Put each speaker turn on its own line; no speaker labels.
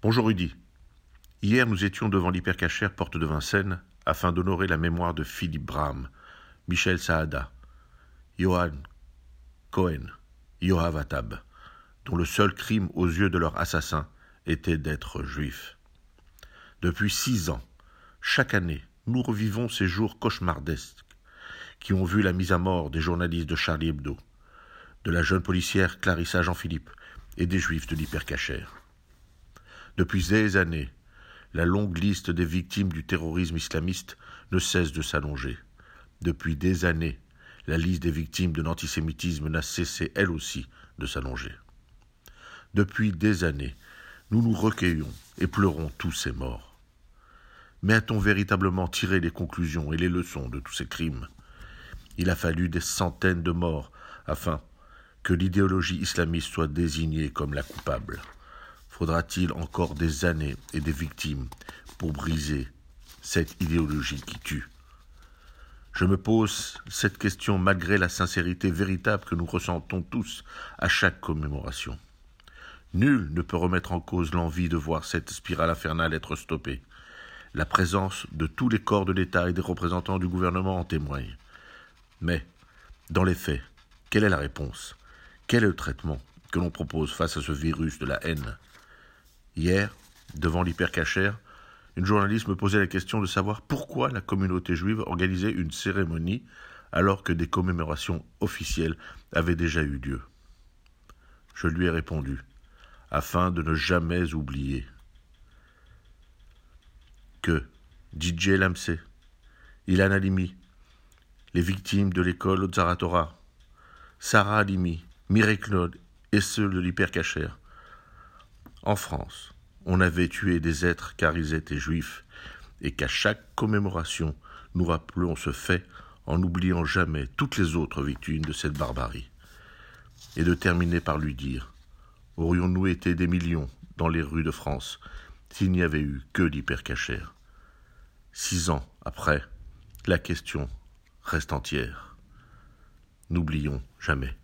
Bonjour Rudy. Hier, nous étions devant l'hypercachère porte de Vincennes afin d'honorer la mémoire de Philippe Bram, Michel Saada, Johan Cohen, Yoav Attab, dont le seul crime aux yeux de leur assassin était d'être juif. Depuis six ans, chaque année, nous revivons ces jours cauchemardesques qui ont vu la mise à mort des journalistes de Charlie Hebdo, de la jeune policière Clarissa Jean-Philippe et des juifs de l'hypercachère. Depuis des années, la longue liste des victimes du terrorisme islamiste ne cesse de s'allonger. Depuis des années, la liste des victimes de l'antisémitisme n'a cessé, elle aussi, de s'allonger. Depuis des années, nous nous recueillons et pleurons tous ces morts. Mais a-t-on véritablement tiré les conclusions et les leçons de tous ces crimes? Il a fallu des centaines de morts afin que l'idéologie islamiste soit désignée comme la coupable. Faudra-t-il encore des années et des victimes pour briser cette idéologie qui tue? Je me pose cette question malgré la sincérité véritable que nous ressentons tous à chaque commémoration. Nul ne peut remettre en cause l'envie de voir cette spirale infernale être stoppée. La présence de tous les corps de l'État et des représentants du gouvernement en témoigne. Mais, dans les faits, quelle est la réponse? Quel est le traitement que l'on propose face à ce virus de la haine? Hier, devant l'hypercachère, une journaliste me posait la question de savoir pourquoi la communauté juive organisait une cérémonie alors que des commémorations officielles avaient déjà eu lieu. Je lui ai répondu, afin de ne jamais oublier que DJ Lamsé, Ilan Alimi, les victimes de l'école Otzaratora, Sarah Alimi, Mireille Claude et ceux de l'hypercachère en France, on avait tué des êtres car ils étaient juifs, et qu'à chaque commémoration, nous rappelons ce fait en n'oubliant jamais toutes les autres victimes de cette barbarie. Et de terminer par lui dire Aurions-nous été des millions dans les rues de France s'il n'y avait eu que l'hypercachère? Six ans après, la question reste entière. N'oublions jamais.